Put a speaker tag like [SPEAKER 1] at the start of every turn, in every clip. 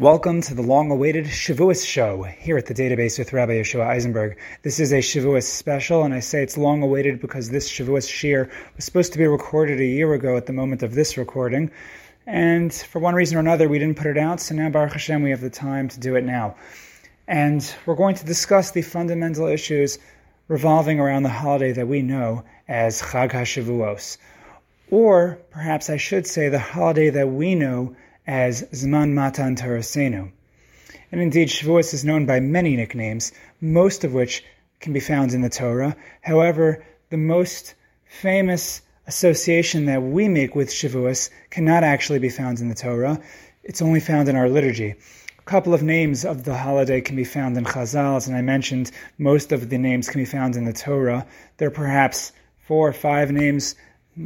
[SPEAKER 1] Welcome to the long-awaited Shavuos show here at the database with Rabbi Yeshua Eisenberg. This is a Shavuos special, and I say it's long-awaited because this Shavuos shiur was supposed to be recorded a year ago at the moment of this recording, and for one reason or another we didn't put it out, so now Baruch Hashem we have the time to do it now. And we're going to discuss the fundamental issues revolving around the holiday that we know as Chag HaShavuos. Or perhaps I should say the holiday that we know as Zman Matan Torasenu. And indeed, Shavuos is known by many nicknames, most of which can be found in the Torah. However, the most famous association that we make with Shavuos cannot actually be found in the Torah. It's only found in our liturgy. A couple of names of the holiday can be found in Chazal, and I mentioned most of the names can be found in the Torah. There are perhaps four or five names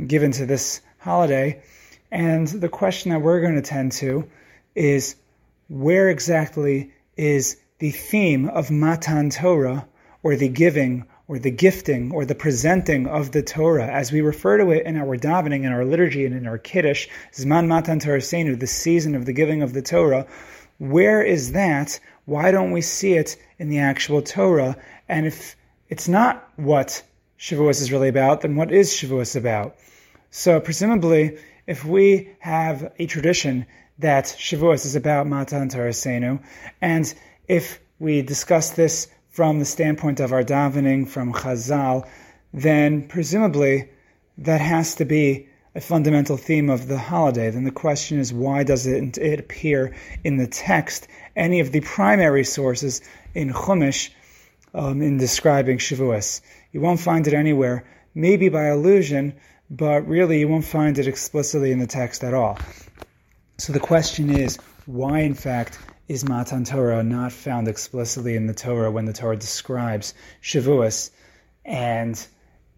[SPEAKER 1] given to this holiday. And the question that we're going to tend to is where exactly is the theme of Matan Torah, or the giving, or the gifting, or the presenting of the Torah, as we refer to it in our davening, in our liturgy, and in our Kiddush, Zman Matan Torasenu, the season of the giving of the Torah. Where is that? Why don't we see it in the actual Torah? And if it's not what Shavuos is really about, then what is Shavuos about? So presumably, if we have a tradition that Shavuos is about Matan Torasenu, and if we discuss this from the standpoint of our davening from Chazal, then presumably that has to be a fundamental theme of the holiday. Then the question is, why doesn't it appear in the text, any of the primary sources in Chumash, um, in describing Shavuos? You won't find it anywhere, maybe by allusion, but really you won't find it explicitly in the text at all. So the question is, why in fact is Matan Torah not found explicitly in the Torah when the Torah describes Shavuos? And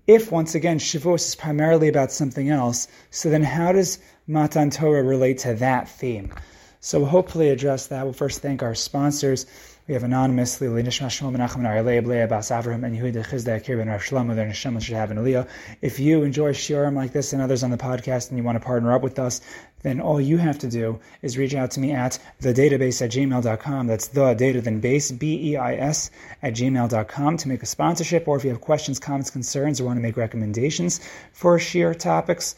[SPEAKER 1] if once again Shavuos is primarily about something else, so then how does Matan Torah relate to that theme? So hopefully address that. We'll first thank our sponsors. We have anonymously Nishma Shmuel Menachem and Arlei Blei Abbas Avraham and Yehuda Chizda Akir Ben Rav Shlomo. Their neshama should have an aliyah. If you enjoy shiurim like this and others on the podcast, and you want to partner up with us, then all you have to do is reach out to me at thedatabase at gmail.com. That's the data then base, B-E-I-S, at gmail.com to make a sponsorship, or if you have questions, comments, concerns, or want to make recommendations for shiur topics,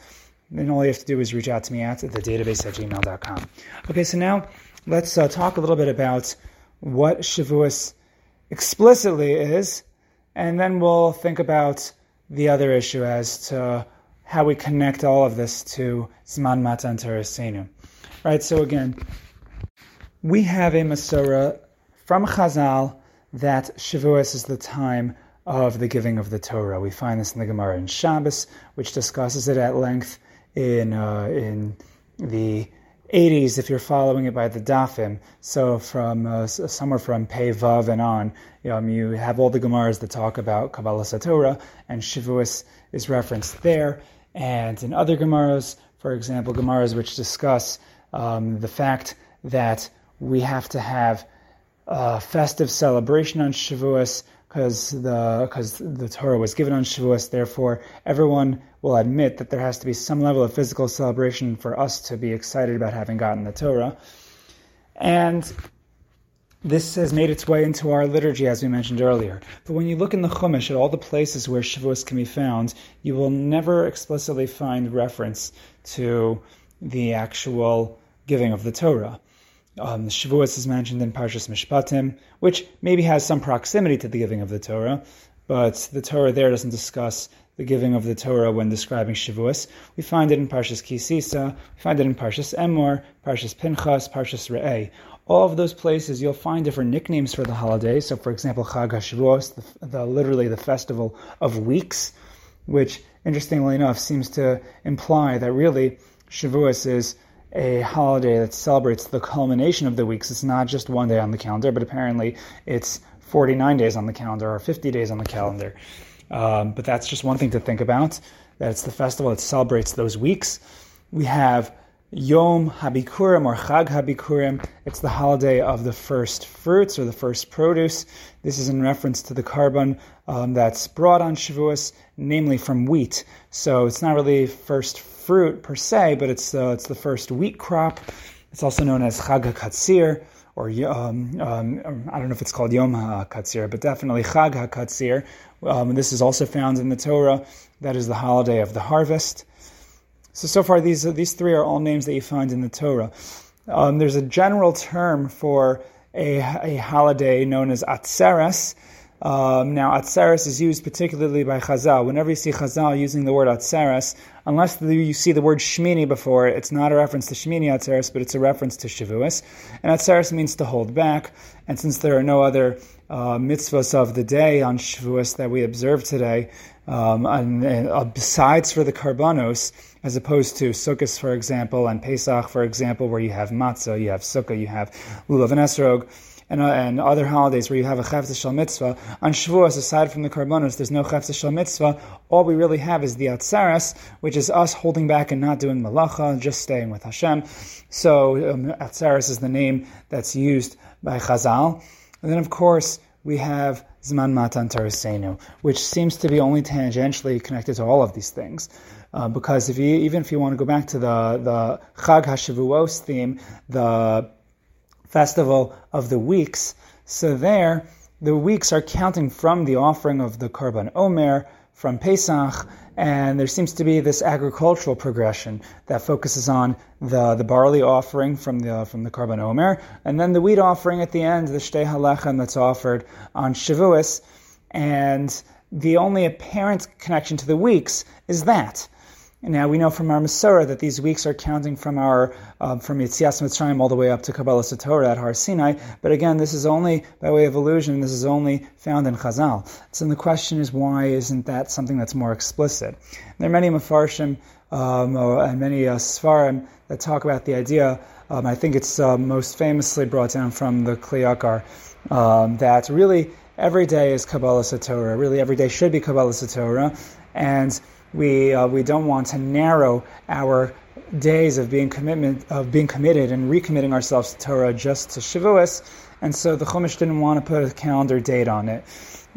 [SPEAKER 1] then all you have to do is reach out to me at thedatabase at gmail.com. Okay, so now let's uh, talk a little bit about what Shavuos explicitly is, and then we'll think about the other issue as to how we connect all of this to Zman Matan Torasenu. Right, so again, we have a Masorah from Chazal that Shavuos is the time of the giving of the Torah. We find this in the Gemara in Shabbos, which discusses it at length in uh, in the 80s if you're following it by the dafim. So from uh, somewhere from Pei Vav and on, um, you have all the Gemaras that talk about Kabbalas HaTorah, and Shavuos is referenced there. And in other Gemaras, for example, Gemaras which discuss um, the fact that we have to have a festive celebration on Shavuos because the because the Torah was given on Shavuos. Therefore, everyone will admit that there has to be some level of physical celebration for us to be excited about having gotten the Torah. And this has made its way into our liturgy, as we mentioned earlier. But when you look in the Chumash at all the places where Shavuos can be found, you will never explicitly find reference to the actual giving of the Torah. Um, Shavuos is mentioned in Parshas Mishpatim, which maybe has some proximity to the giving of the Torah, but the Torah there doesn't discuss the giving of the Torah when describing Shavuos. We find it in Parshas Ki Sisa, we find it in Parshas Emor, Parshas Pinchas, Parshas Re'eh. All of those places, you'll find different nicknames for the holiday. So, for example, Chag HaShavuos, the, the, literally the festival of weeks, which, interestingly enough, seems to imply that really Shavuos is a holiday that celebrates the culmination of the weeks. It's not just one day on the calendar, but apparently it's 49 days on the calendar or 50 days on the calendar. Um, but that's just one thing to think about. That it's the festival that celebrates those weeks. We have Yom Habikurim or Chag Habikurim. It's the holiday of the first fruits or the first produce. This is in reference to the korban um, that's brought on Shavuos, namely from wheat. So it's not really first fruit per se, but it's it's the first wheat crop It's also known as Chag HaKatzir, or um, um, I don't know if it's called Yom HaKatzir, but definitely Chag HaKatzir. Um, this is also found in the Torah. That is the holiday of the harvest. So, so far, these, these three are all names that you find in the Torah. Um, there's a general term for a, a holiday known as Atzeres, um, now, Atzeres is used particularly by Chazal. Whenever you see Chazal using the word Atzeres, unless you see the word Shmini before it, it's not a reference to Shmini Atzeres, but it's a reference to Shavuos. And Atzeres means to hold back. And since there are no other uh, mitzvahs of the day on Shavuos that we observe today, um, and, and, uh, besides for the karbanos, as opposed to Sukkot, for example, and Pesach, for example, where you have matzah, you have sukkah, you have lulav and esrog, and, uh, and other holidays where you have a chafetz shel mitzvah. On Shavuos, aside from the karbanos, there's no chafetz shel mitzvah. All we really have is the atzeres, which is us holding back and not doing malacha, just staying with Hashem. So um, atzeres is the name that's used by Chazal. And then, of course, we have Zman Matan Torah which seems to be only tangentially connected to all of these things. Uh, because if you, even if you want to go back to the, the Chag HaShavuos theme, the festival of the weeks. So there, the weeks are counting from the offering of the Korban Omer, from Pesach, and there seems to be this agricultural progression that focuses on the, the barley offering from the from the Korban Omer, and then the wheat offering at the end, the Shtei Halechem that's offered on Shavuos, and the only apparent connection to the weeks is that. Now we know from our Masorah that these weeks are counting from our uh, from Yetzias Mitzrayim all the way up to Kabbalas HaTorah at Har Sinai. But again, this is only by way of illusion. This is only found in Chazal. So the question is, why isn't that something that's more explicit? There are many Mefarshim um, and many uh, Svarim that talk about the idea. Um, I think it's uh, most famously brought down from the Kli Yakar um, that really every day is Kabbalas HaTorah. Really, every day should be Kabbalah Satorah, and we uh, we don't want to narrow our days of being commitment of being committed and recommitting ourselves to Torah just to Shavuos, and so the Chumash didn't want to put a calendar date on it.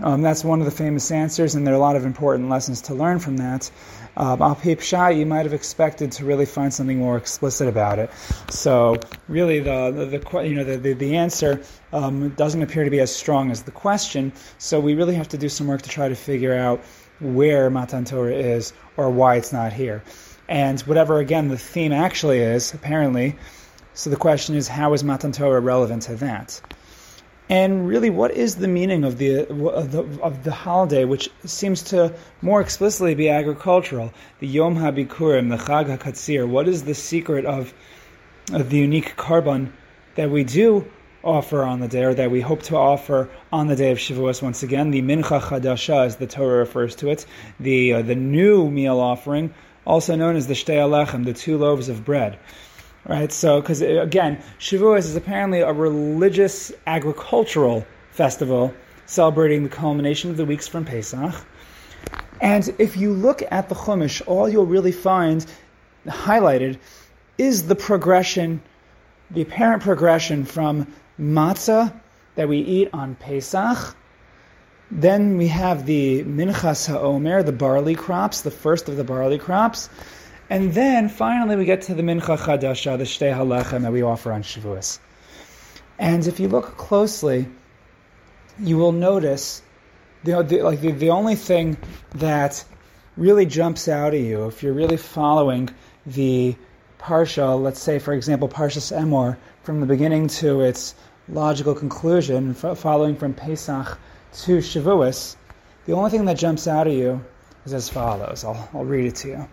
[SPEAKER 1] Um, that's one of the famous answers, and there are a lot of important lessons to learn from that. Um, Al Shai, you might have expected to really find something more explicit about it. So, really, the the, the you know the the, the answer um, doesn't appear to be as strong as the question. So, we really have to do some work to try to figure out where Matan Torah is or why it's not here. And whatever, again, the theme actually is, apparently, so the question is, how is Matan Torah relevant to that? And really, what is the meaning of the, of the, of the holiday, which seems to more explicitly be agricultural? The Yom HaBikurim, the Chag HaKatzir. What is the secret of, of the unique korban that we do offer on the day, or that we hope to offer on the day of Shavuos. Once again, the Mincha Chadasha, as the Torah refers to it, the uh, the new meal offering, also known as the Shtei Halechem, the two loaves of bread. Right. So, because uh, again, Shavuos is apparently a religious agricultural festival celebrating the culmination of the weeks from Pesach. And if you look at the Chumash, all you'll really find highlighted is the progression, the apparent progression from matzah that we eat on Pesach. Then we have the Minchas HaOmer, the barley crops, the first of the barley crops. And then finally we get to the Mincha Chadasha, the Shtei Halechem that we offer on Shavuos. And if you look closely, you will notice the, the, like the, the only thing that really jumps out at you, if you're really following the Parsha, let's say, for example, Parshas Emor, from the beginning to its logical conclusion, following from Pesach to Shavuos, the only thing that jumps out at you is as follows. I'll, I'll read it to you.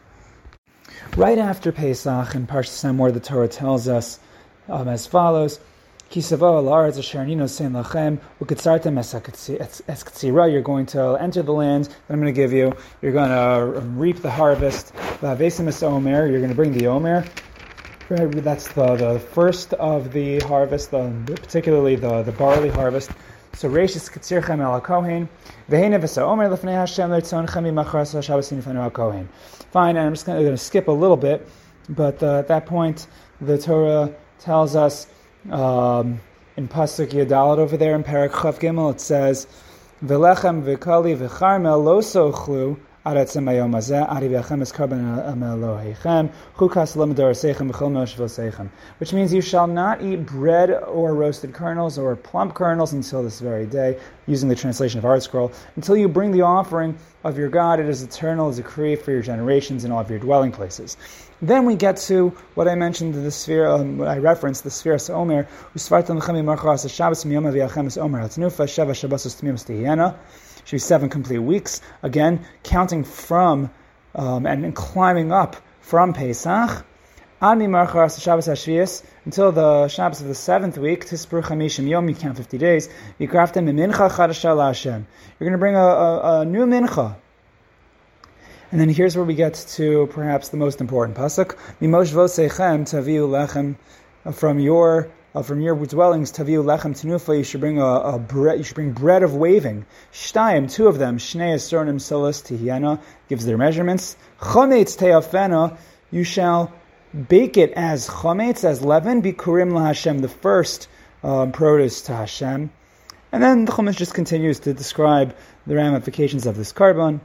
[SPEAKER 1] Right after Pesach in Parshas Emor, the Torah tells us um, as follows. You're going to enter the land that I'm going to give you. You're going to reap the harvest. You're going to bring the Omer. That's the, the first of the harvest, the, particularly the, the barley harvest. So Reishis Katzirchem El Kohen, Vehene V'Sa Omer Lefnei Hashem Lertzonechem Imachras Hashabbos Nifanu Al Kohen. Fine, and I'm just going to skip a little bit, but uh, at that point, the Torah tells us um, in Pasuk Yadalit over there in Parak Chav Gimel, it says, V'lechem v'kali v'charmel lo sochlu which means you shall not eat bread or roasted kernels or plump kernels until this very day, using the translation of ArtScroll, until you bring the offering of your God. It is eternal as a decree for your generations and all of your dwelling places. Then we get to what I mentioned, the sphere, um, what I referenced, the sphere of Omer, Usvartam Shabbos Omer should be seven complete weeks. Again, counting from um, and, and climbing up from Pesach. Until the Shabbos of the seventh week. Tispur chamishim yom. You count fifty days. You're going to bring a, a, a new mincha and then here's where we get to perhaps the most important pasuk: "Mimosh vosechem taviu lechem." From your uh, from your dwellings, taviu lechem tenufa. You should bring a, a, bread. You should bring bread of waving. Shtayim, two of them. Shnei esornim solas tihiana gives their measurements. Chometz teafena. You shall bake it as chometz, as leaven. Bikurim laHashem, the first um, produce to Hashem. And then the Chumash just continues to describe the ramifications of this korban,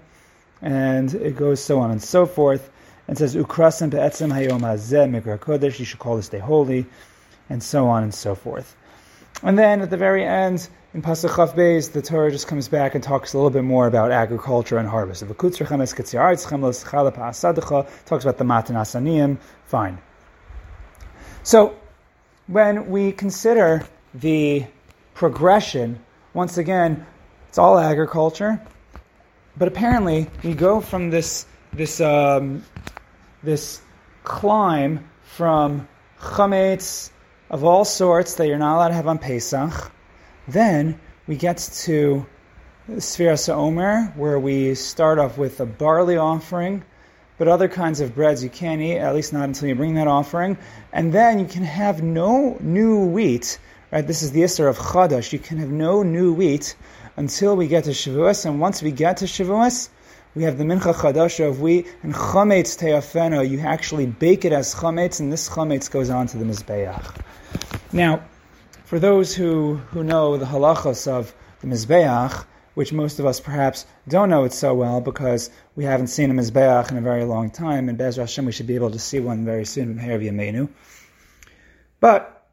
[SPEAKER 1] and it goes so on and so forth. And says ukrasim be'etzem hayom hazeh mikra kodesh. You should call this day holy, and so on and so forth. And then at the very end, in Pasuk Chav Beis, the Torah just comes back and talks a little bit more about agriculture and harvest. Talks about the matan aniyim. Fine. So when we consider the progression, once again, it's all agriculture. But apparently, we go from this this um, this climb from chametz of all sorts that you're not allowed to have on Pesach. Then we get to Sfiras Omer, where we start off with a barley offering, but other kinds of breads you can't eat, at least not until you bring that offering. And then you can have no new wheat. Right? This is the Isser of Chadash. You can have no new wheat until we get to Shavuos. And once we get to Shavuos, we have the Mincha Chadasha of wheat and Chametz Teafeno. You actually bake it as Chametz, and this Chametz goes on to the Mizbeach. Now, for those who, who know the halachos of the Mizbeach, which most of us perhaps don't know it so well because we haven't seen a Mizbeach in a very long time, and Bez Hashem we should be able to see one very soon from But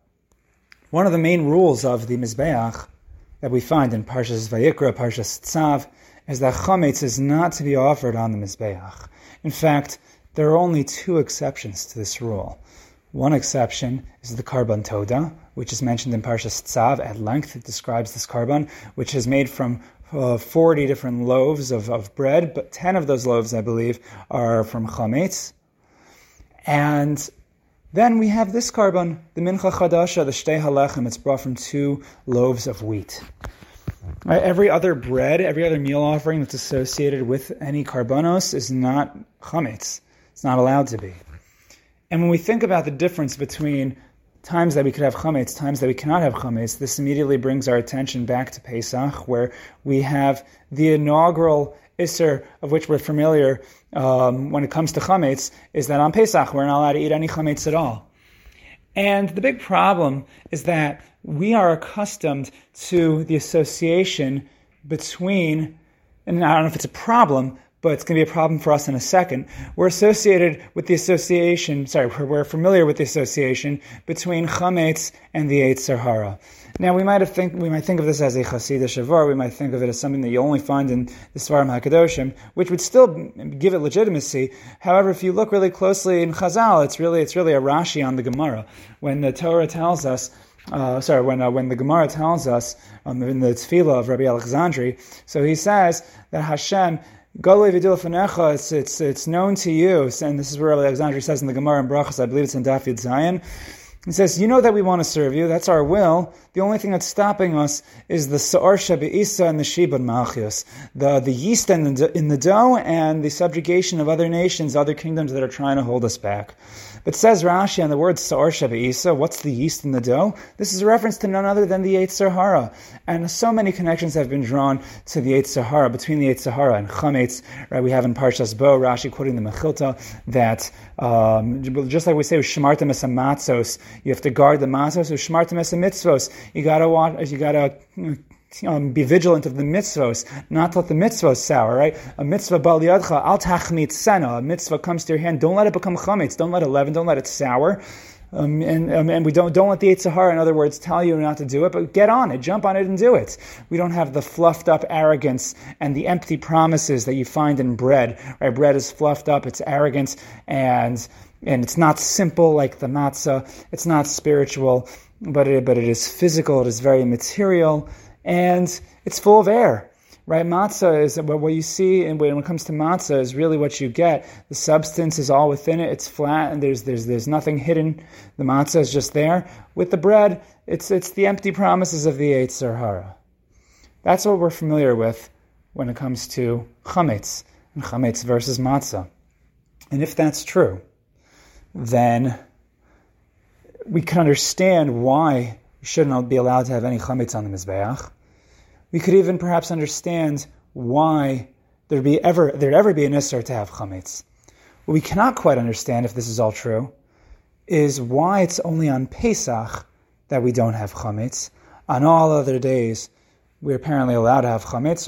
[SPEAKER 1] one of the main rules of the Mizbeach that we find in Parshas Vayikra, Parshas Tzav, is that chametz is not to be offered on the Mizbeach. In fact, there are only two exceptions to this rule. One exception is the korban Toda, which is mentioned in Parshas Tzav at length. It describes this korban, which is made from uh, 40 different loaves of, of bread, but 10 of those loaves, I believe, are from chametz. And then we have this korban, the mincha chadasha, the shtei halechem. It's brought from two loaves of wheat. Every other bread, every other meal offering that's associated with any korbanos is not chametz. It's not allowed to be. And when we think about the difference between times that we could have chametz, times that we cannot have chametz, this immediately brings our attention back to Pesach, where we have the inaugural Isser of which we're familiar um, when it comes to chametz is that on Pesach we're not allowed to eat any chametz at all. And the big problem is that we are accustomed to the association between, and I don't know if it's a problem, but it's going to be a problem for us in a second. We're associated with the association, sorry, we're familiar with the association between chametz and the Yetzer Hara. Now we might think we might think of this as a chasidish avar. We might think of it as something that you only find in the Svarim Hakadoshim, which would still give it legitimacy. However, if you look really closely in Chazal, it's really it's really a Rashi on the Gemara when the Torah tells us. Uh, sorry, when uh, when the Gemara tells us um, in the Tefillah of Rabbi Alexandri, so he says that Hashem it's, it's, it's known to you, and this is where Alexandri says in the Gemara in Brachos, I believe it's in Daf Yud Zayin. He says, You know that we want to serve you, that's our will. The only thing that's stopping us is the Sa'ar Isa and the Shibud Malchius, the, the yeast in the, in the dough and the subjugation of other nations, other kingdoms that are trying to hold us back. But says Rashi on the word Sa'ar Isa, what's the yeast in the dough? This is a reference to none other than the Yetzer Hara. And so many connections have been drawn to the Yetzer Hara, between the Yetzer Hara and Chametz. Right? We have in Parshas Bo, Rashi quoting the Mechilta, that um, just like we say, with Shmartim matzos, you have to guard the matzos, with Shmartim mitzvos. You gotta watch, you gotta um, be vigilant of the mitzvos, not let the mitzvos sour, right? A mitzvah bal yadcha, al tachmit sena. A mitzvah comes to your hand, don't let it become chametz, don't let it leaven, don't let it sour. Um, and, um, and we don't, don't let the Yetzer Hara, in other words, tell you not to do it, but get on it, jump on it and do it. We don't have the fluffed up arrogance and the empty promises that you find in bread. Right? Bread is fluffed up, it's arrogance, and, and it's not simple like the matzah, it's not spiritual, but it, but it is physical, it is very material, and it's full of air right? Matzah is what you see, and when it comes to matzah, is really what you get. The substance is all within it; it's flat, and there's there's there's nothing hidden. The matzah is just there. With the bread, it's it's the empty promises of the Yetzer Hara. That's what we're familiar with when it comes to chametz and chametz versus matzah. And if that's true, then we can understand why we shouldn't be allowed to have any chametz on the mizbeach we could even perhaps understand why there'd be ever there'd ever be an isser to have chametz. What we cannot quite understand, if this is all true, is why it's only on Pesach that we don't have chametz. On all other days, we're apparently allowed to have chametz.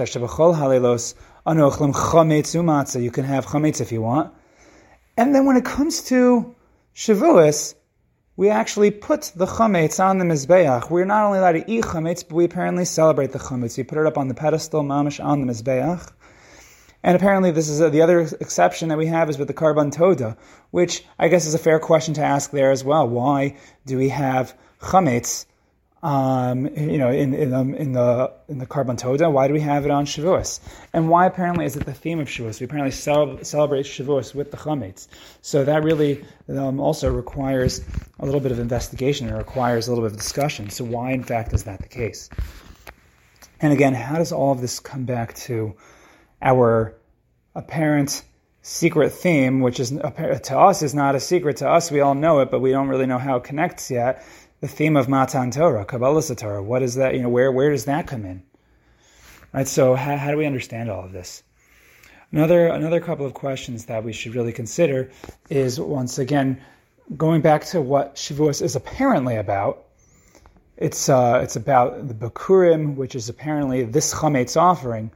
[SPEAKER 1] You can have chametz if you want. And then when it comes to Shavuos, we actually put the chametz on the mizbeach. We're not only allowed to eat chametz, but we apparently celebrate the chametz. We put it up on the pedestal, mamish, on the mizbeach. And apparently, this is a, the other exception that we have is with the korban toda, which I guess is a fair question to ask there as well. Why do we have chametz um, you know, in, in, um, in the in the Korban Toda. Why do we have it on Shavuos? And why apparently is it the theme of Shavuos? We apparently cel- celebrate Shavuos with the chametz. So that really um, also requires a little bit of investigation. It requires a little bit of discussion. So why, in fact, is that the case? And again, how does all of this come back to our apparent secret theme, which is to us is not a secret to us. We all know it, but we don't really know how it connects yet the theme of Matan Torah, Kabbalah Torah. What is that? You know, where where does that come in? Right. So how, how do we understand all of this? Another another couple of questions that we should really consider is once again going back to what Shavuos is apparently about. It's uh, it's about the Bikurim, which is apparently this chametz offering.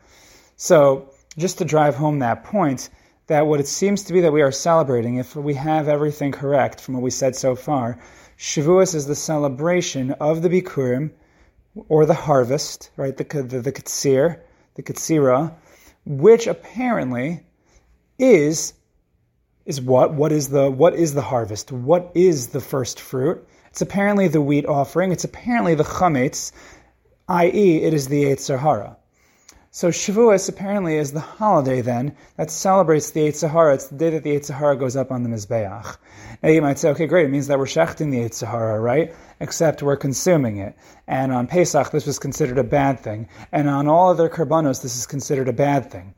[SPEAKER 1] So just to drive home that point, that what it seems to be that we are celebrating, if we have everything correct from what we said so far, Shavuos is the celebration of the Bikurim, or the harvest, right? The the, the Katsir, the Katsira, which apparently is is what? What is the what is the harvest? What is the first fruit? It's apparently the wheat offering. It's apparently the chametz, i.e., it is the Yetzer Hara. So Shavuos apparently is the holiday then that celebrates the Yetzer Hara. It's the day that the Yetzer Hara goes up on the Mizbeach. Now you might say, okay, great, it means that we're shechting the Yetzer Hara, right? Except we're consuming it. And on Pesach, this was considered a bad thing. And on all other karbanos, this is considered a bad thing.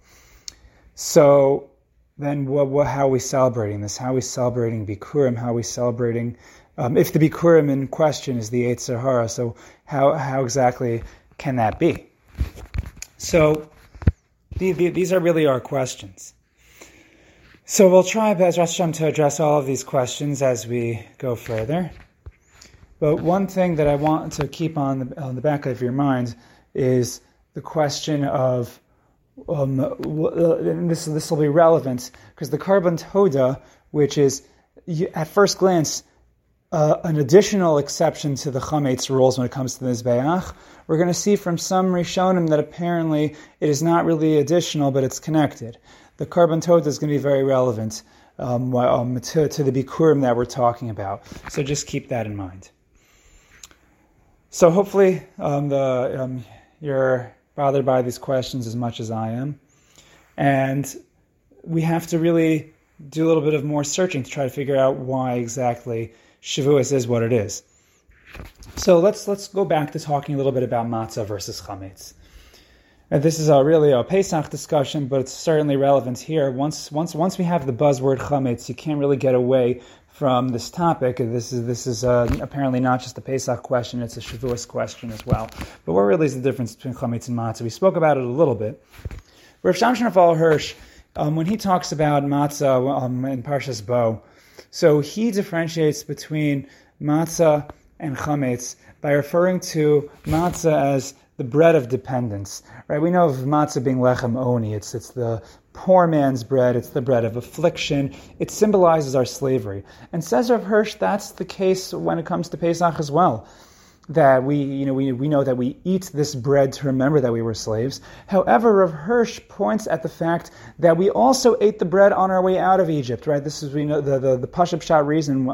[SPEAKER 1] So then what, what, how are we celebrating this? How are we celebrating Bikurim? How are we celebrating, um, if the Bikurim in question is the Yetzer Hara, so how, how exactly can that be? So the, the, these are really our questions. So we'll try, Bez Hashem, to address all of these questions as we go further. But one thing that I want to keep on the, on the back of your mind is the question of, um, this, this will be relevant, because the korban toda, which is at first glance uh, an additional exception to the chametz rules when it comes to the mizbeach. We're going to see from some rishonim that apparently it is not really additional, but it's connected. The korban toda is going to be very relevant um, um, to, to, the bikurim that we're talking about. So just keep that in mind. So hopefully um, the, um, you're bothered by these questions as much as I am, and we have to really do a little bit of more searching to try to figure out why exactly Shavuos is what it is. So let's let's go back to talking a little bit about matzah versus chametz. This is a really a Pesach discussion, but it's certainly relevant here. Once once once we have the buzzword chametz, you can't really get away from this topic. This is this is uh, apparently not just a Pesach question; it's a Shavuos question as well. But what really is the difference between chametz and matzah? We spoke about it a little bit. Rav Shimshon Hirsch, um, when he talks about matzah um, in Parshas Bo, so he differentiates between matzah and chametz by referring to matzah as the bread of dependence, right? We know of matzah being lechem oni. It's it's the poor man's bread. It's the bread of affliction. It symbolizes our slavery. And says Rav Hirsch, that's the case when it comes to Pesach as well that we, you know, we, we know that we eat this bread to remember that we were slaves. However, Rav Hirsch points at the fact that we also ate the bread on our way out of Egypt, right? This is, we know, the, the, the Pashup Shah reason,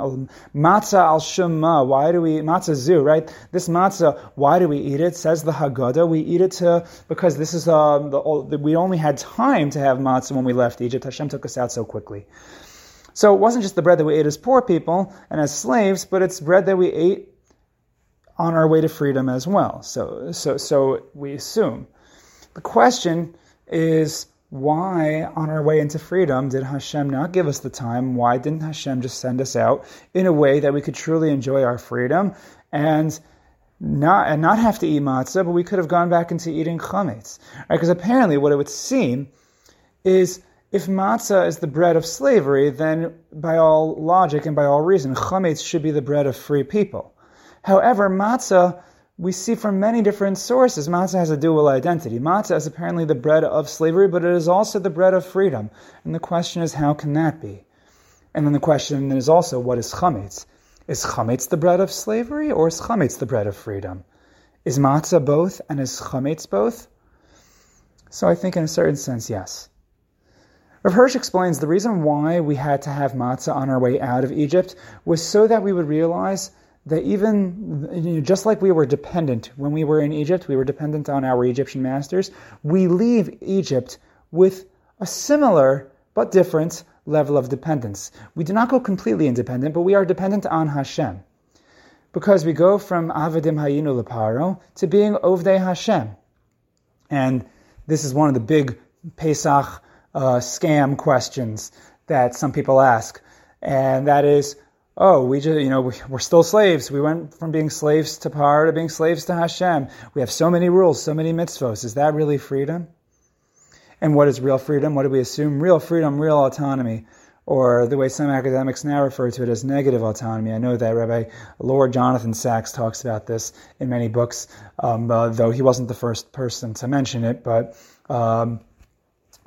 [SPEAKER 1] matzah al shumma, why do we, matzah zu, right? This matzah, why do we eat it? Says the Haggadah, we eat it to, because this is, um, the, we only had time to have matzah when we left Egypt. Hashem took us out so quickly. So it wasn't just the bread that we ate as poor people and as slaves, but it's bread that we ate on our way to freedom as well. So, so, so we assume. The question is why, on our way into freedom, did Hashem not give us the time? Why didn't Hashem just send us out in a way that we could truly enjoy our freedom and not and not have to eat matzah, but we could have gone back into eating chametz? Right? Because apparently, what it would seem is if matzah is the bread of slavery, then by all logic and by all reason, chametz should be the bread of free people. However, matzah, we see from many different sources, matzah has a dual identity. Matzah is apparently the bread of slavery, but it is also the bread of freedom. And the question is, how can that be? And then the question is also, what is chametz? Is chametz the bread of slavery, or is chametz the bread of freedom? Is matzah both, and is chametz both? So I think in a certain sense, yes. Rav Hirsch explains the reason why we had to have matzah on our way out of Egypt was so that we would realize that even you know, just like we were dependent when we were in Egypt, we were dependent on our Egyptian masters, we leave Egypt with a similar but different level of dependence. We do not go completely independent, but we are dependent on Hashem. Because we go from Avadim Hayinu Leparo to being Ovdei Hashem. And this is one of the big Pesach uh, scam questions that some people ask. And that is, oh, we just, you know, we're still slaves. We went from being slaves to par to being slaves to Hashem. We have so many rules, so many mitzvos. Is that really freedom? And what is real freedom? What do we assume? Real freedom, real autonomy, or the way some academics now refer to it as negative autonomy. I know that Rabbi Lord Jonathan Sacks talks about this in many books, um, uh, though he wasn't the first person to mention it. But, um,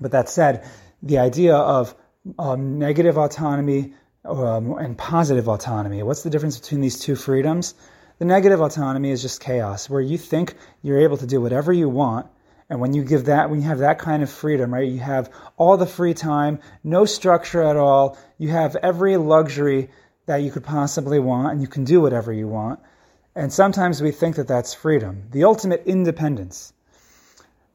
[SPEAKER 1] but that said, the idea of um, negative autonomy um, and positive autonomy. What's the difference between these two freedoms? The negative autonomy is just chaos, where you think you're able to do whatever you want. And when you give that, when you have that kind of freedom, right, you have all the free time, no structure at all, you have every luxury that you could possibly want, and you can do whatever you want. And sometimes we think that that's freedom, the ultimate independence.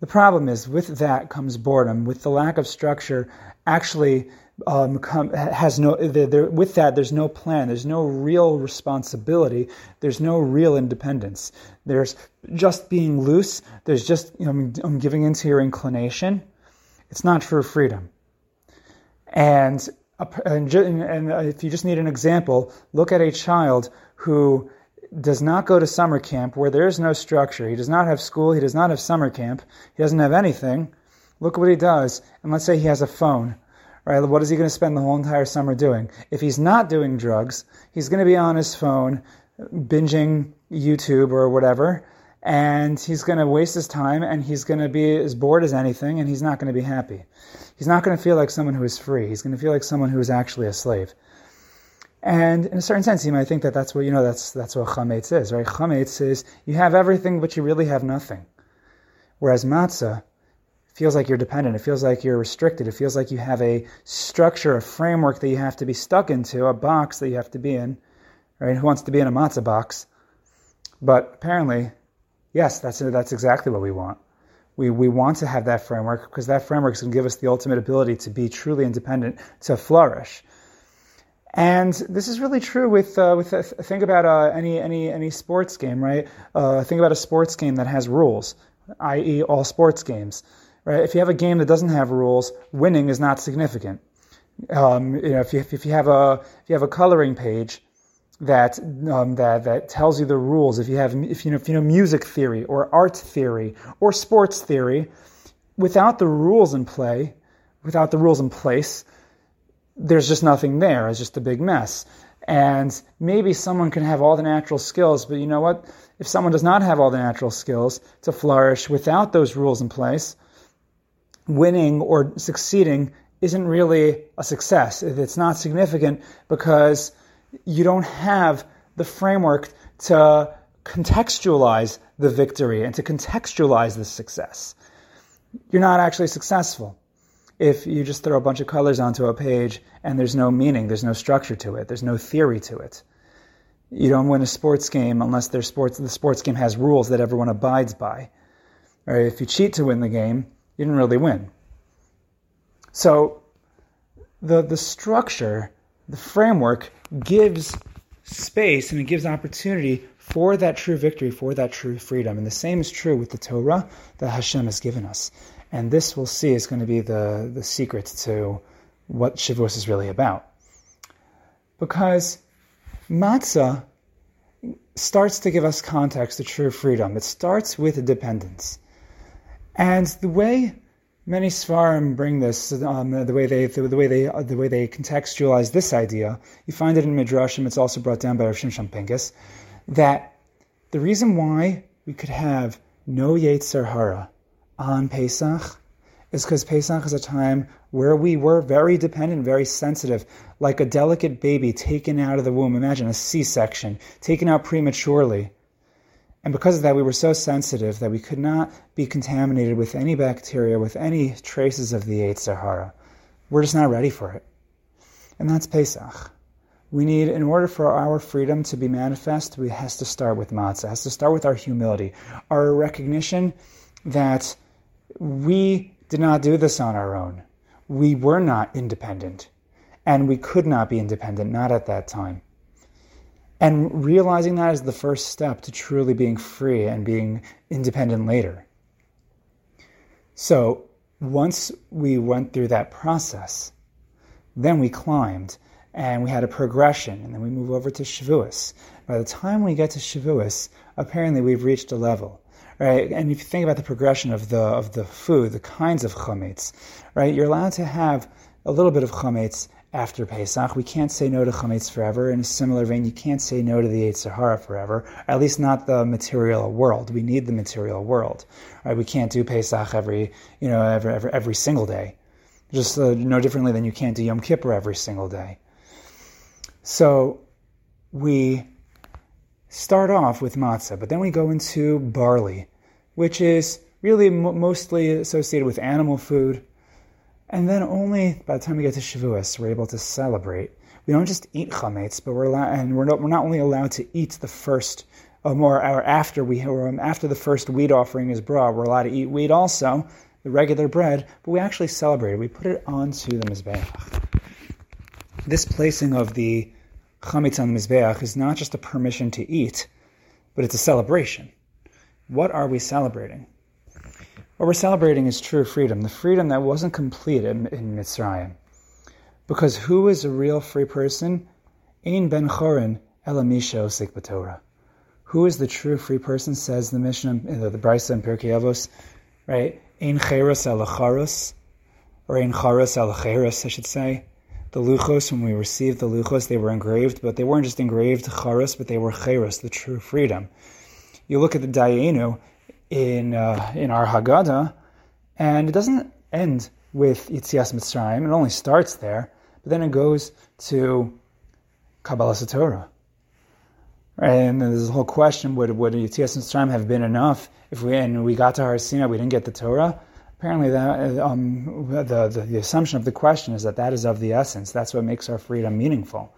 [SPEAKER 1] The problem is, with that comes boredom. With the lack of structure, actually, um, come, has no with that there's no plan there's no real responsibility there's no real independence. There's just being loose there's just you know, I'm giving into your inclination. It's not true freedom. And, and and if you just need an example look at a child who does not go to summer camp where there is no structure. He does not have school he does not have summer camp he doesn't have anything. Look what he does and let's say he has a phone right? What is he going to spend the whole entire summer doing? If he's not doing drugs, he's going to be on his phone, binging YouTube or whatever, and he's going to waste his time and he's going to be as bored as anything and he's not going to be happy. He's not going to feel like someone who is free. He's going to feel like someone who is actually a slave. And in a certain sense, you might think that that's what, you know, that's, that's what chametz is, right? Chametz is you have everything, but you really have nothing. Whereas matzah feels like you're dependent. It feels like you're restricted. It feels like you have a structure, a framework that you have to be stuck into, a box that you have to be in. Right? Who wants to be in a matzah box? But apparently, yes, that's that's exactly what we want. We we want to have that framework because that framework is going to give us the ultimate ability to be truly independent, to flourish. And this is really true with uh, with uh, think about uh, any any any sports game, right? Uh, think about a sports game that has rules, i.e., all sports games. Right? If you have a game that doesn't have rules, winning is not significant. Um, you know, if you, if you have a if you have a coloring page that um, that that tells you the rules, if you have if you know if you know music theory or art theory or sports theory, without the rules in play, without the rules in place, there's just nothing there. It's just a big mess. And maybe someone can have all the natural skills, but you know what? if someone does not have all the natural skills to flourish without those rules in place, winning or succeeding isn't really a success. It's not significant because you don't have the framework to contextualize the victory and to contextualize the success. You're not actually successful if you just throw a bunch of colors onto a page and there's no meaning, there's no structure to it, there's no theory to it. You don't win a sports game unless there's sports, the sports game has rules that everyone abides by. Or if you cheat to win the game, you didn't really win. So the, the structure, the framework gives space and it gives opportunity for that true victory, for that true freedom. And the same is true with the Torah that Hashem has given us. And this we'll see is going to be the, the secret to what Shavuos is really about. Because matzah starts to give us context to true freedom. It starts with dependence. And the way many Svarim bring this, um, the way they, the, the, way they, the way they contextualize this idea, you find it in Midrashim. It's also brought down by Rav Shimshon Pincus, that the reason why we could have no Yetzer Hara on Pesach is because Pesach is a time where we were very dependent, very sensitive, like a delicate baby taken out of the womb. Imagine a C section, taken out prematurely. And because of that, we were so sensitive that we could not be contaminated with any bacteria, with any traces of the Yetzer Hara. We're just not ready for it. And that's Pesach. We need, in order for our freedom to be manifest, we has to start with matzah. It has to start with our humility, our recognition that we did not do this on our own. We were not independent, and we could not be independent, not at that time. And realizing that is the first step to truly being free and being independent later. So, once we went through that process, then we climbed and we had a progression, and then we move over to Shavuos. By the time we get to Shavuos, apparently we've reached a level, right? And if you think about the progression of the of the food, the kinds of chametz, right? You're allowed to have a little bit of chametz after Pesach. We can't say no to chametz forever. In a similar vein, you can't say no to the Yetzer Hara forever. At least not the material world. We need the material world. Right? We can't do Pesach every you know every every, every single day. Just uh, no differently than you can't do Yom Kippur every single day. So we start off with matzah, but then we go into barley, which is really mostly associated with animal food and then only by the time we get to Shavuos, we're able to celebrate. We don't just eat chametz, but we're allowed, and we're not, we're not only allowed to eat the first, uh, more, or after we, or um, after the first wheat offering is brought, we're allowed to eat wheat also, the regular bread, but we actually celebrate. We put it onto the mizbeach. This placing of the chametz on the mizbeach is not just a permission to eat, but it's a celebration. What are we celebrating? What we're celebrating is true freedom, the freedom that wasn't complete in, in Mitzrayim. Because who is a real free person? Ein ben chorin elamisha osik b'Torah. Who is the true free person? Says the Mishnah, the, the Brisa in Pirkei Avos, right? Ein cheros elacharus, or ein charos elacheros, I should say. The luchos, when we received the luchos, they were engraved, but they weren't just engraved charos, but they were cheros, the true freedom. You look at the Dayenu, in uh, in our Haggadah, and it doesn't end with Yetzias Mitzrayim. It only starts there, but then it goes to Kabbalas HaTorah. And there's a whole question: Would would Yetzias Mitzrayim have been enough if we and we got to Har Sinai, we didn't get the Torah? Apparently, that, um, the, the, the assumption of the question is that that is of the essence. That's what makes our freedom meaningful.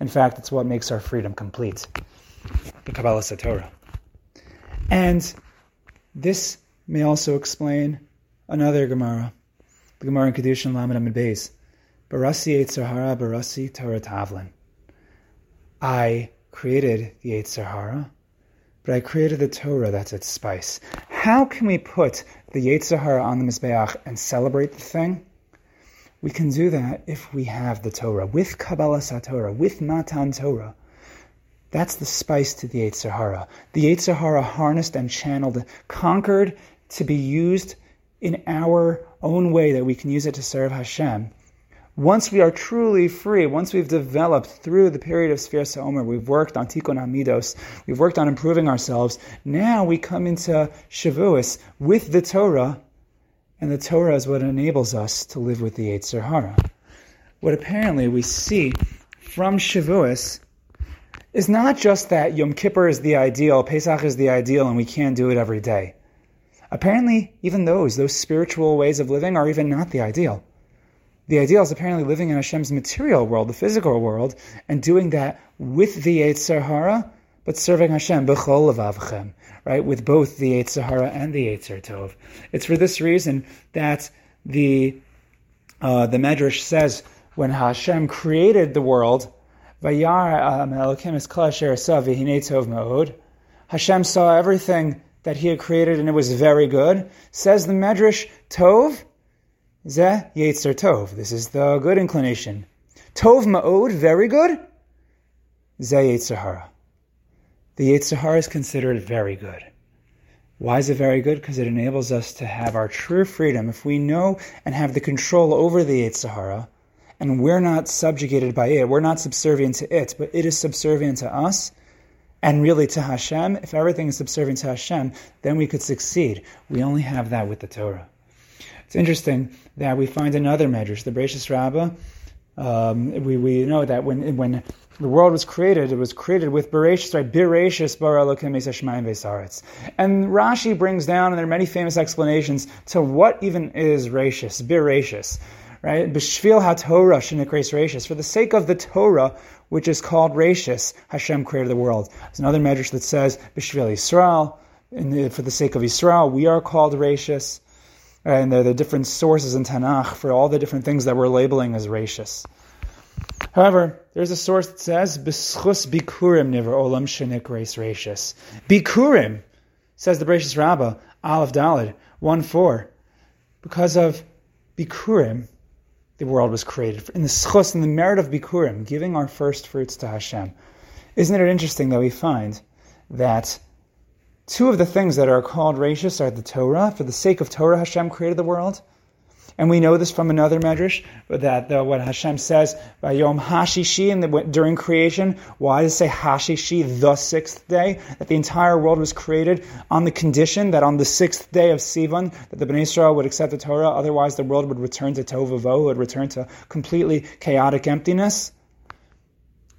[SPEAKER 1] In fact, it's what makes our freedom complete. The Kabbalas HaTorah. And this may also explain another Gemara, the Gemara in Kiddushin Lamed Amud Beis. Barasi Yetzer Barasi Torah Tavlin. I created the Yetzer Hara, but I created the Torah that's its spice. How can we put the Yetzer Hara on the Mizbeach and celebrate the thing? We can do that if we have the Torah, with Kabbalas HaTorah, with Matan Torah. That's the spice to the Yetzer Hara. The Yetzer Hara harnessed and channeled, conquered to be used in our own way that we can use it to serve Hashem, Once we are truly free, once we've developed through the period of Sfiras HaOmer, we've worked on Tikkun Hamidos, we've worked on improving ourselves, now we come into Shavuos with the Torah, and the Torah is what enables us to live with the Yetzer Hara. What apparently we see from Shavuos is not just that Yom Kippur is the ideal, Pesach is the ideal, and we can't do it every day. Apparently, even those, those spiritual ways of living, are even not the ideal. The ideal is apparently living in Hashem's material world, the physical world, and doing that with the Yetzer Hara, but serving Hashem b'chol levavchem, right, with both the Yetzer Hara and the Yetzer Tov. It's for this reason that the uh, the Medrash says when Hashem created the world, Um, Hashem saw everything that He had created and it was very good. Says the Medrash, Tov Zeh Yetzer Tov. This is the good inclination. Tov Ma'od, very good. Zeh Yetzer. The Yetzer is considered very good. Why is it very good? Because it enables us to have our true freedom. If we know and have the control over the Yetzer Hara, and we're not subjugated by it, we're not subservient to it, but it is subservient to us, and really to Hashem, if everything is subservient to Hashem, then we could succeed. We only have that with the Torah. It's interesting that we find another medrash, the Bereshis Rabbah. Um, we, we know that when when the world was created, it was created with Bereshis, right? Bereshis bara Elokim Veshamayim And Rashi brings down, and there are many famous explanations to what even is Rashis, Bereshis, right? B'shvil HaTorah shenikres Rashis. For the sake of the Torah, which is called Rashis, Hashem created the world. There's another medrash that says B'shvil Yisrael, the, for the sake of Israel, we are called Rashis and there are the different sources in Tanakh for all the different things that we're labeling as rachis. However, there's a source that says B'schus bikurim niver olam shenik reis rachis. Bikurim, says the Bereshis Rabbah, Aleph Dalid, 1-4. Because of bikurim, the world was created. In the schus, in the merit of bikurim, giving our first fruits to Hashem. Isn't it interesting that we find that Two of the things that are called rachis are the Torah. For the sake of Torah, Hashem created the world. And we know this from another medrash, that the, what Hashem says by Yom Hashishi the, during creation. Why does it say Hashishi, the sixth day? That the entire world was created on the condition that on the sixth day of Sivan, that the Bnei Israel would accept the Torah, otherwise the world would return to Tovavo, would return to completely chaotic emptiness.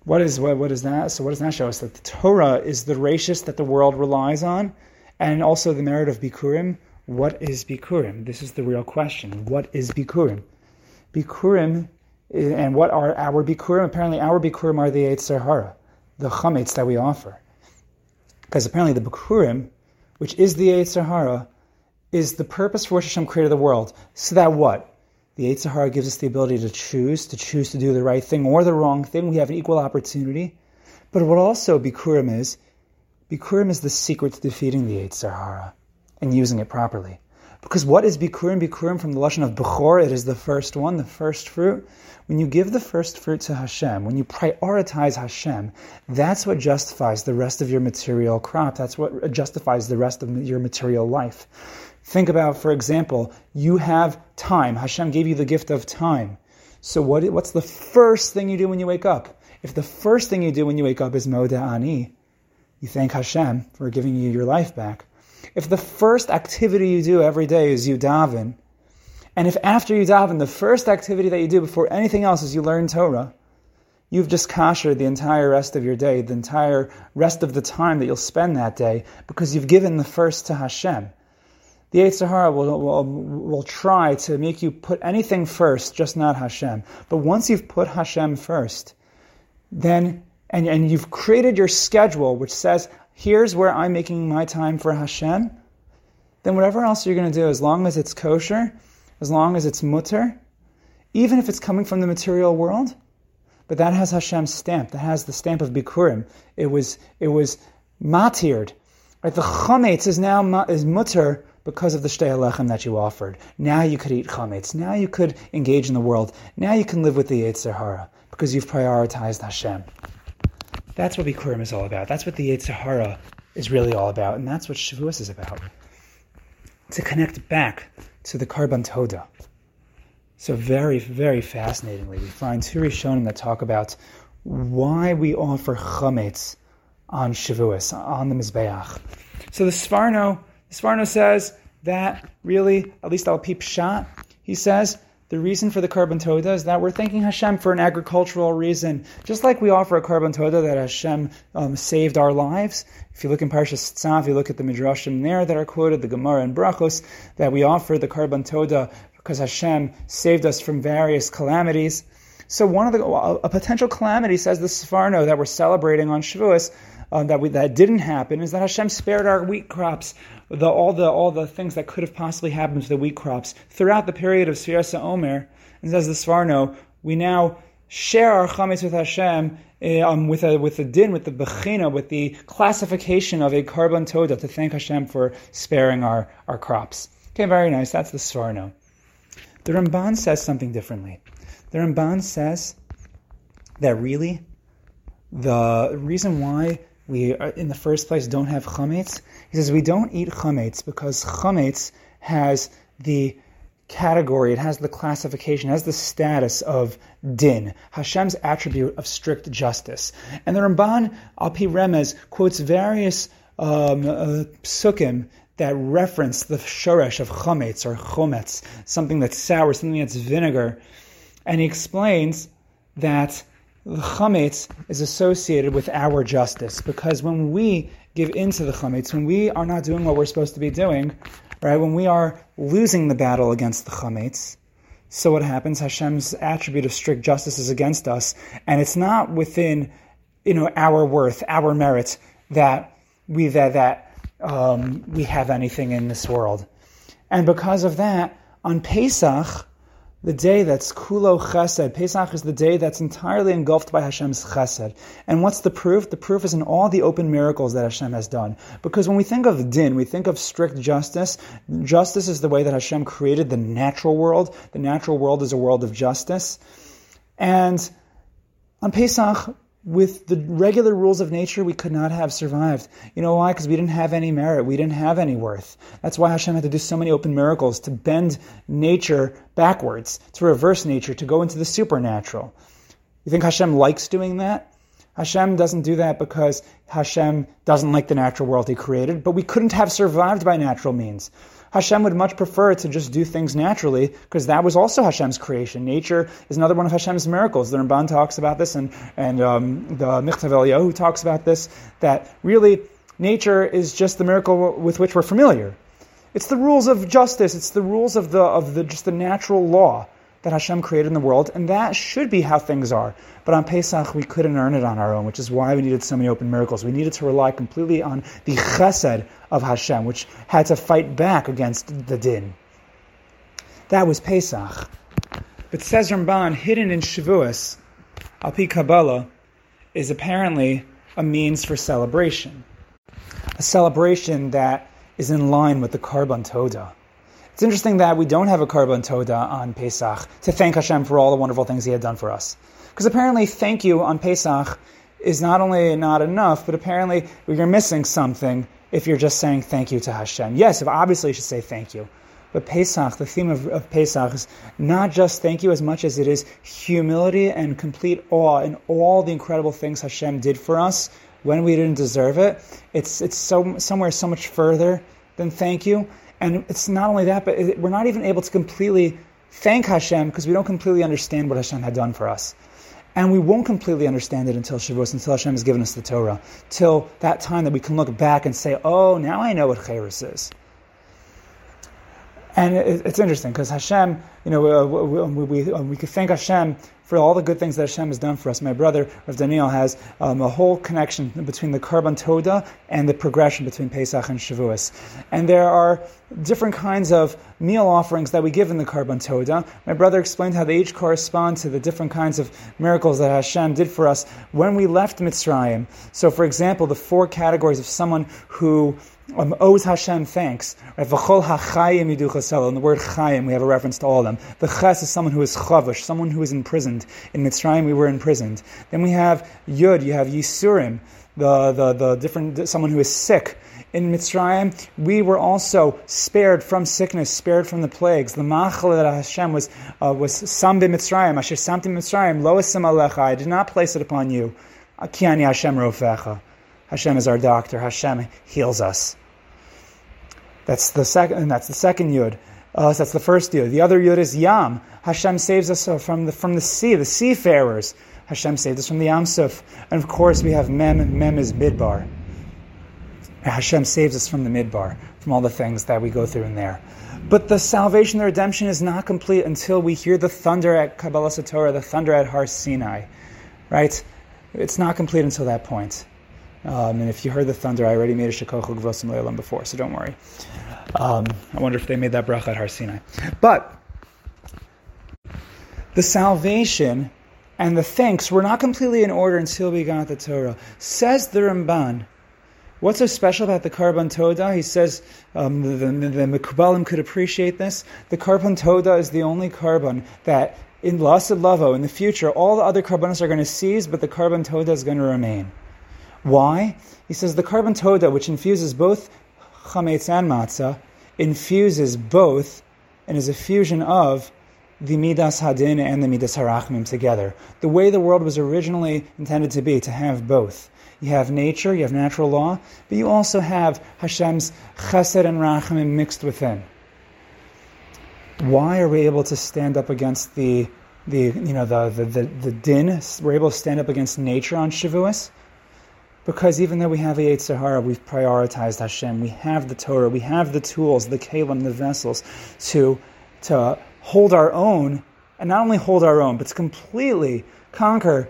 [SPEAKER 1] What is what, what is that? So what does that show us? That the Torah is the rachis that the world relies on, and also the merit of Bikurim. What is Bikurim? This is the real question. What is Bikurim? Bikurim, eh, and what are our Bikurim? Apparently, our Bikurim are the Yetzer Hara, the chametz that we offer. Because apparently, the Bikurim, which is the Yetzer Hara, is the purpose for which Hashem created the world. So that what? The Yetzer Hara gives us the ability to choose, to choose to do the right thing or the wrong thing. We have an equal opportunity. But what also Bikurim is, Bikurim is the secret to defeating the Yetzer Hara and using it properly. Because what is Bikurim? Bikurim from the Lashon of Bechor, it is the first one, the first fruit. When you give the first fruit to Hashem, when you prioritize Hashem, that's what justifies the rest of your material crop. That's what justifies the rest of your material life. Think about, for example, you have time. Hashem gave you the gift of time. So what, what's the first thing you do when you wake up? If the first thing you do when you wake up is Moda Ani, you thank Hashem for giving you your life back. If the first activity you do every day is you daven, and if after you daven, the first activity that you do before anything else is you learn Torah, you've just kashered the entire rest of your day, the entire rest of the time that you'll spend that day, because you've given the first to Hashem. The Yetzer Hara will, will, will try to make you put anything first, just not Hashem. But once you've put Hashem first, then, and, and you've created your schedule, which says, here's where I'm making my time for Hashem, then whatever else you're going to do, as long as it's kosher, as long as it's mutter, even if it's coming from the material world, but that has Hashem's stamp. That has the stamp of Bikurim. It was it was matired. Right? The chametz is now is mutter because of the Shtei Halechem that you offered. Now you could eat chametz. Now you could engage in the world. Now you can live with the Yetzer Hara because you've prioritized Hashem. That's what Bikurim is all about. That's what the Yetzer Hara is really all about, and that's what Shavuos is about. To connect back to the Korban Toda. So very, very fascinatingly, we find two Rishonim that talk about why we offer chametz on Shavuos, on the Mizbeach. So the Sforno, the Sforno says that really, at least Al Pi Pshat, he says the reason for the korban toda is that we're thanking Hashem for an agricultural reason. Just like we offer a korban toda that Hashem um, saved our lives. If you look in Parshas Tzav, you look at the midrashim there that are quoted, the Gemara and Brachos, that we offer the korban toda because Hashem saved us from various calamities. So one of the a potential calamity says the Sforno that we're celebrating on Shavuos uh, that we, that didn't happen is that Hashem spared our wheat crops, the, all the all the things that could have possibly happened to the wheat crops throughout the period of Sfiras Omer. And says the Sforno, we now share our chametz with Hashem uh, um, with a with the din, with the bechina, with the classification of a korban toda to thank Hashem for sparing our, our crops. Okay, very nice. That's the Sforno. The Ramban says something differently. The Ramban says that really the reason why we in the first place don't have chametz, he says we don't eat chametz because chametz has the category, it has the classification, it has the status of din, Hashem's attribute of strict justice. And the Ramban Alpi Remez quotes various um, uh, psukim that reference the shoresh of chametz or chometz, something that's sour, something that's vinegar. And he explains that the chametz is associated with our justice because when we give in to the chametz, when we are not doing what we're supposed to be doing, right, when we are losing the battle against the chametz, so what happens? Hashem's attribute of strict justice is against us, and it's not within, you know, our worth, our merit that we that that um, we have anything in this world. And because of that, on Pesach, the day that's Kulo Chesed, Pesach is the day that's entirely engulfed by Hashem's Chesed. And what's the proof? The proof is in all the open miracles that Hashem has done. Because when we think of din, we think of strict justice. Justice is the way that Hashem created the natural world. The natural world is a world of justice. And on Pesach, with the regular rules of nature, we could not have survived. You know why? Because we didn't have any merit. We didn't have any worth. That's why Hashem had to do so many open miracles to bend nature backwards, to reverse nature, to go into the supernatural. You think Hashem likes doing that? Hashem doesn't do that because Hashem doesn't like the natural world He created, but we couldn't have survived by natural means. Hashem would much prefer to just do things naturally because that was also Hashem's creation. Nature is another one of Hashem's miracles. The Ramban talks about this, and and um, the Michtav Eliyahu talks about this. That really nature is just the miracle with which we're familiar. It's the rules of justice. It's the rules of the of the just the natural law that Hashem created in the world, and that should be how things are. But on Pesach, we couldn't earn it on our own, which is why we needed so many open miracles. We needed to rely completely on the chesed of Hashem, which had to fight back against the din. That was Pesach. But says Ramban, hidden in Shavuos, Alpi Kabbalah, is apparently a means for celebration. A celebration that is in line with the Korban Toda. It's interesting that we don't have a korban toda on Pesach to thank Hashem for all the wonderful things He had done for us. Because apparently, thank you on Pesach is not only not enough, but apparently you're missing something if you're just saying thank you to Hashem. Yes, obviously you should say thank you. But Pesach, the theme of, of, Pesach is not just thank you as much as it is humility and complete awe in all the incredible things Hashem did for us when we didn't deserve it. It's, it's so, somewhere so much further than thank you. And it's not only that, but we're not even able to completely thank Hashem because we don't completely understand what Hashem had done for us. And we won't completely understand it until Shavuos, until Hashem has given us the Torah, till that time that we can look back and say, oh, now I know what Chayrus is. And it's interesting because Hashem, you know, uh, we, we, uh, we, could thank Hashem for all the good things that Hashem has done for us. My brother, Rav Daniel, has um, a whole connection between the Korban Toda and the progression between Pesach and Shavuos. And there are different kinds of meal offerings that we give in the Korban Toda. My brother explained how they each correspond to the different kinds of miracles that Hashem did for us when we left Mitzrayim. So, for example, the four categories of someone who um, owes Hashem thanks. Right? Ha'chayim In the word chayim, we have a reference to all of them. The ches is someone who is chavush, someone who is imprisoned. In Mitzrayim, we were imprisoned. Then we have yud, you have yisurim, the, the, the different, someone who is sick. In Mitzrayim, we were also spared from sickness, spared from the plagues. The machal that Hashem was uh, was sam Mitzrayim, asher samti Mitzrayim, lo alecha. I did not place it upon you. Kiani Hashem rofecha. Hashem is our doctor. Hashem heals us. That's the second. And that's the second yud. Uh, so that's the first yud. The other yud is yam. Hashem saves us from the from the sea, the seafarers. Hashem saved us from the Yam Suf. And of course, we have Mem. Mem is Midbar. Hashem saves us from the Midbar, from all the things that we go through in there. But the salvation, the redemption is not complete until we hear the thunder at Kabbalas HaTorah, the thunder at Har Sinai. Right? It's not complete until that point. Um, and if you heard the thunder, I already made a Shekochu Gvosim Leilam before, so don't worry. Um, I wonder if they made that bracha at Har Sinai. But the salvation and the thanks were not completely in order until we got the Torah. Says the Ramban. What's so special about the Korban Toda? He says um, the, the, the could appreciate this. The Korban Toda is the only korban that in Lasid Lavo, in the future, all the other korbanos are going to cease, but the Korban Toda is going to remain. Why? He says the Korban Toda, which infuses both chametz and matzah, infuses both and is a fusion of the Midas Hadin and the Midas Harachmim together. The way the world was originally intended to be, to have both. You have nature, you have natural law, but you also have Hashem's Chesed and Rachamim mixed within. Why are we able to stand up against the, the you know the, the, the, the din? We're able to stand up against nature on Shavuos because even though we have a Yetzer Hara, we've prioritized Hashem. We have the Torah, we have the tools, the kalim, the vessels to to hold our own, and not only hold our own, but to completely conquer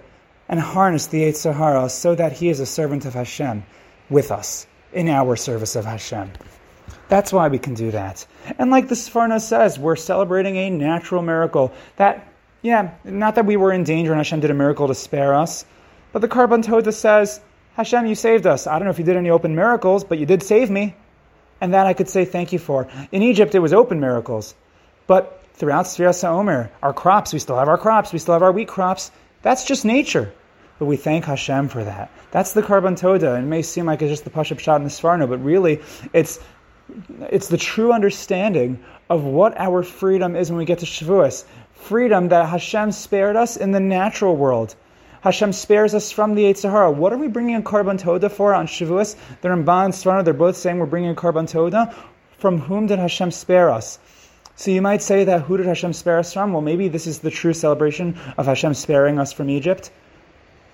[SPEAKER 1] and harness the Yetzer Hara so that he is a servant of Hashem with us in our service of Hashem. That's why we can do that. And like the Sforno says, we're celebrating a natural miracle. That, yeah, not that we were in danger and Hashem did a miracle to spare us, but the Korban Toda says, Hashem, you saved us. I don't know if you did any open miracles, but you did save me. And that I could say thank you for. In Egypt, it was open miracles. But throughout Sfiras Omer. Our crops, we still have our crops, we still have our wheat crops. That's just nature. But we thank Hashem for that. That's the Korban Toda. It may seem like it's just the Pashup shot in the Sforno, but really it's it's the true understanding of what our freedom is when we get to Shavuos. Freedom that Hashem spared us in the natural world. Hashem spares us from the Yetzer Hara. What are we bringing a Korban Toda for on Shavuos? The Ramban and Sforno, they're both saying we're bringing a Korban Toda. From whom did Hashem spare us? So you might say that who did Hashem spare us from? Well, maybe this is the true celebration of Hashem sparing us from Egypt.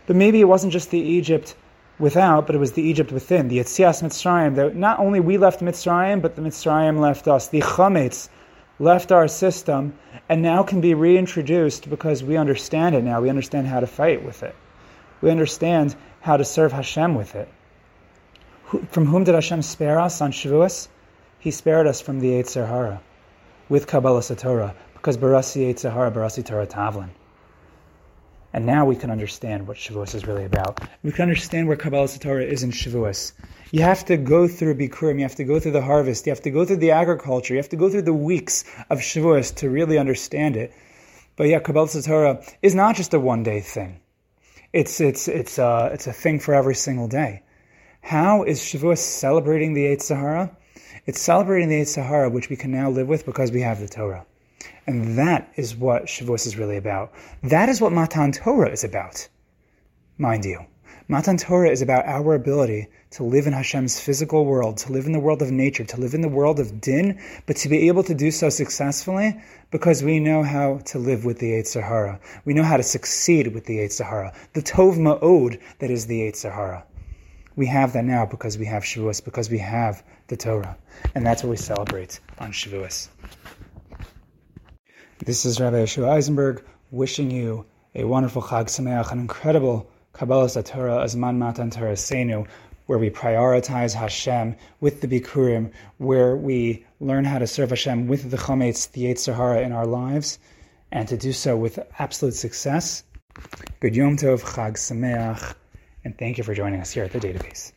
[SPEAKER 1] But maybe it wasn't just the Egypt without, but it was the Egypt within, the Yetzias Mitzrayim. That not only we left Mitzrayim, but the Mitzrayim left us. The Chametz left our system and now can be reintroduced because we understand it now. We understand how to fight with it. We understand how to serve Hashem with it. From whom did Hashem spare us on Shavuos? He spared us from the Yetzer Hara with Kabbalas HaTorah, because Barasi Yetzer Hara, Barasi Torah Tavlin. And now we can understand what Shavuos is really about. We can understand where Kabbalas HaTorah is in Shavuos. You have to go through Bikurim, you have to go through the harvest, you have to go through the agriculture, you have to go through the weeks of Shavuos to really understand it. But yeah, Kabbalas HaTorah is not just a one day thing. It's, it's, it's, uh, it's a thing for every single day. How is Shavuos celebrating the Yetzer Hara? It's celebrating the Yetzer Hara, which we can now live with because we have the Torah. And that is what Shavuos is really about. That is what Matan Torah is about, mind you. Matan Torah is about our ability to live in Hashem's physical world, to live in the world of nature, to live in the world of din, but to be able to do so successfully because we know how to live with the Yetzer Hara. We know how to succeed with the Yetzer Hara. The Tov Ma'od that is the Yetzer Hara. We have that now because we have Shavuos, because we have the Torah. And that's what we celebrate on Shavuos. This is Rabbi Yeshua Eisenberg wishing you a wonderful Chag Sameach, an incredible Kabbalah Torah Azman Matan Torasenu, where we prioritize Hashem with the Bikurim, where we learn how to serve Hashem with the Chametz, the Yetzer Hara in our lives, and to do so with absolute success. Good Yom Tov, Chag Sameach and thank you for joining us here at the database.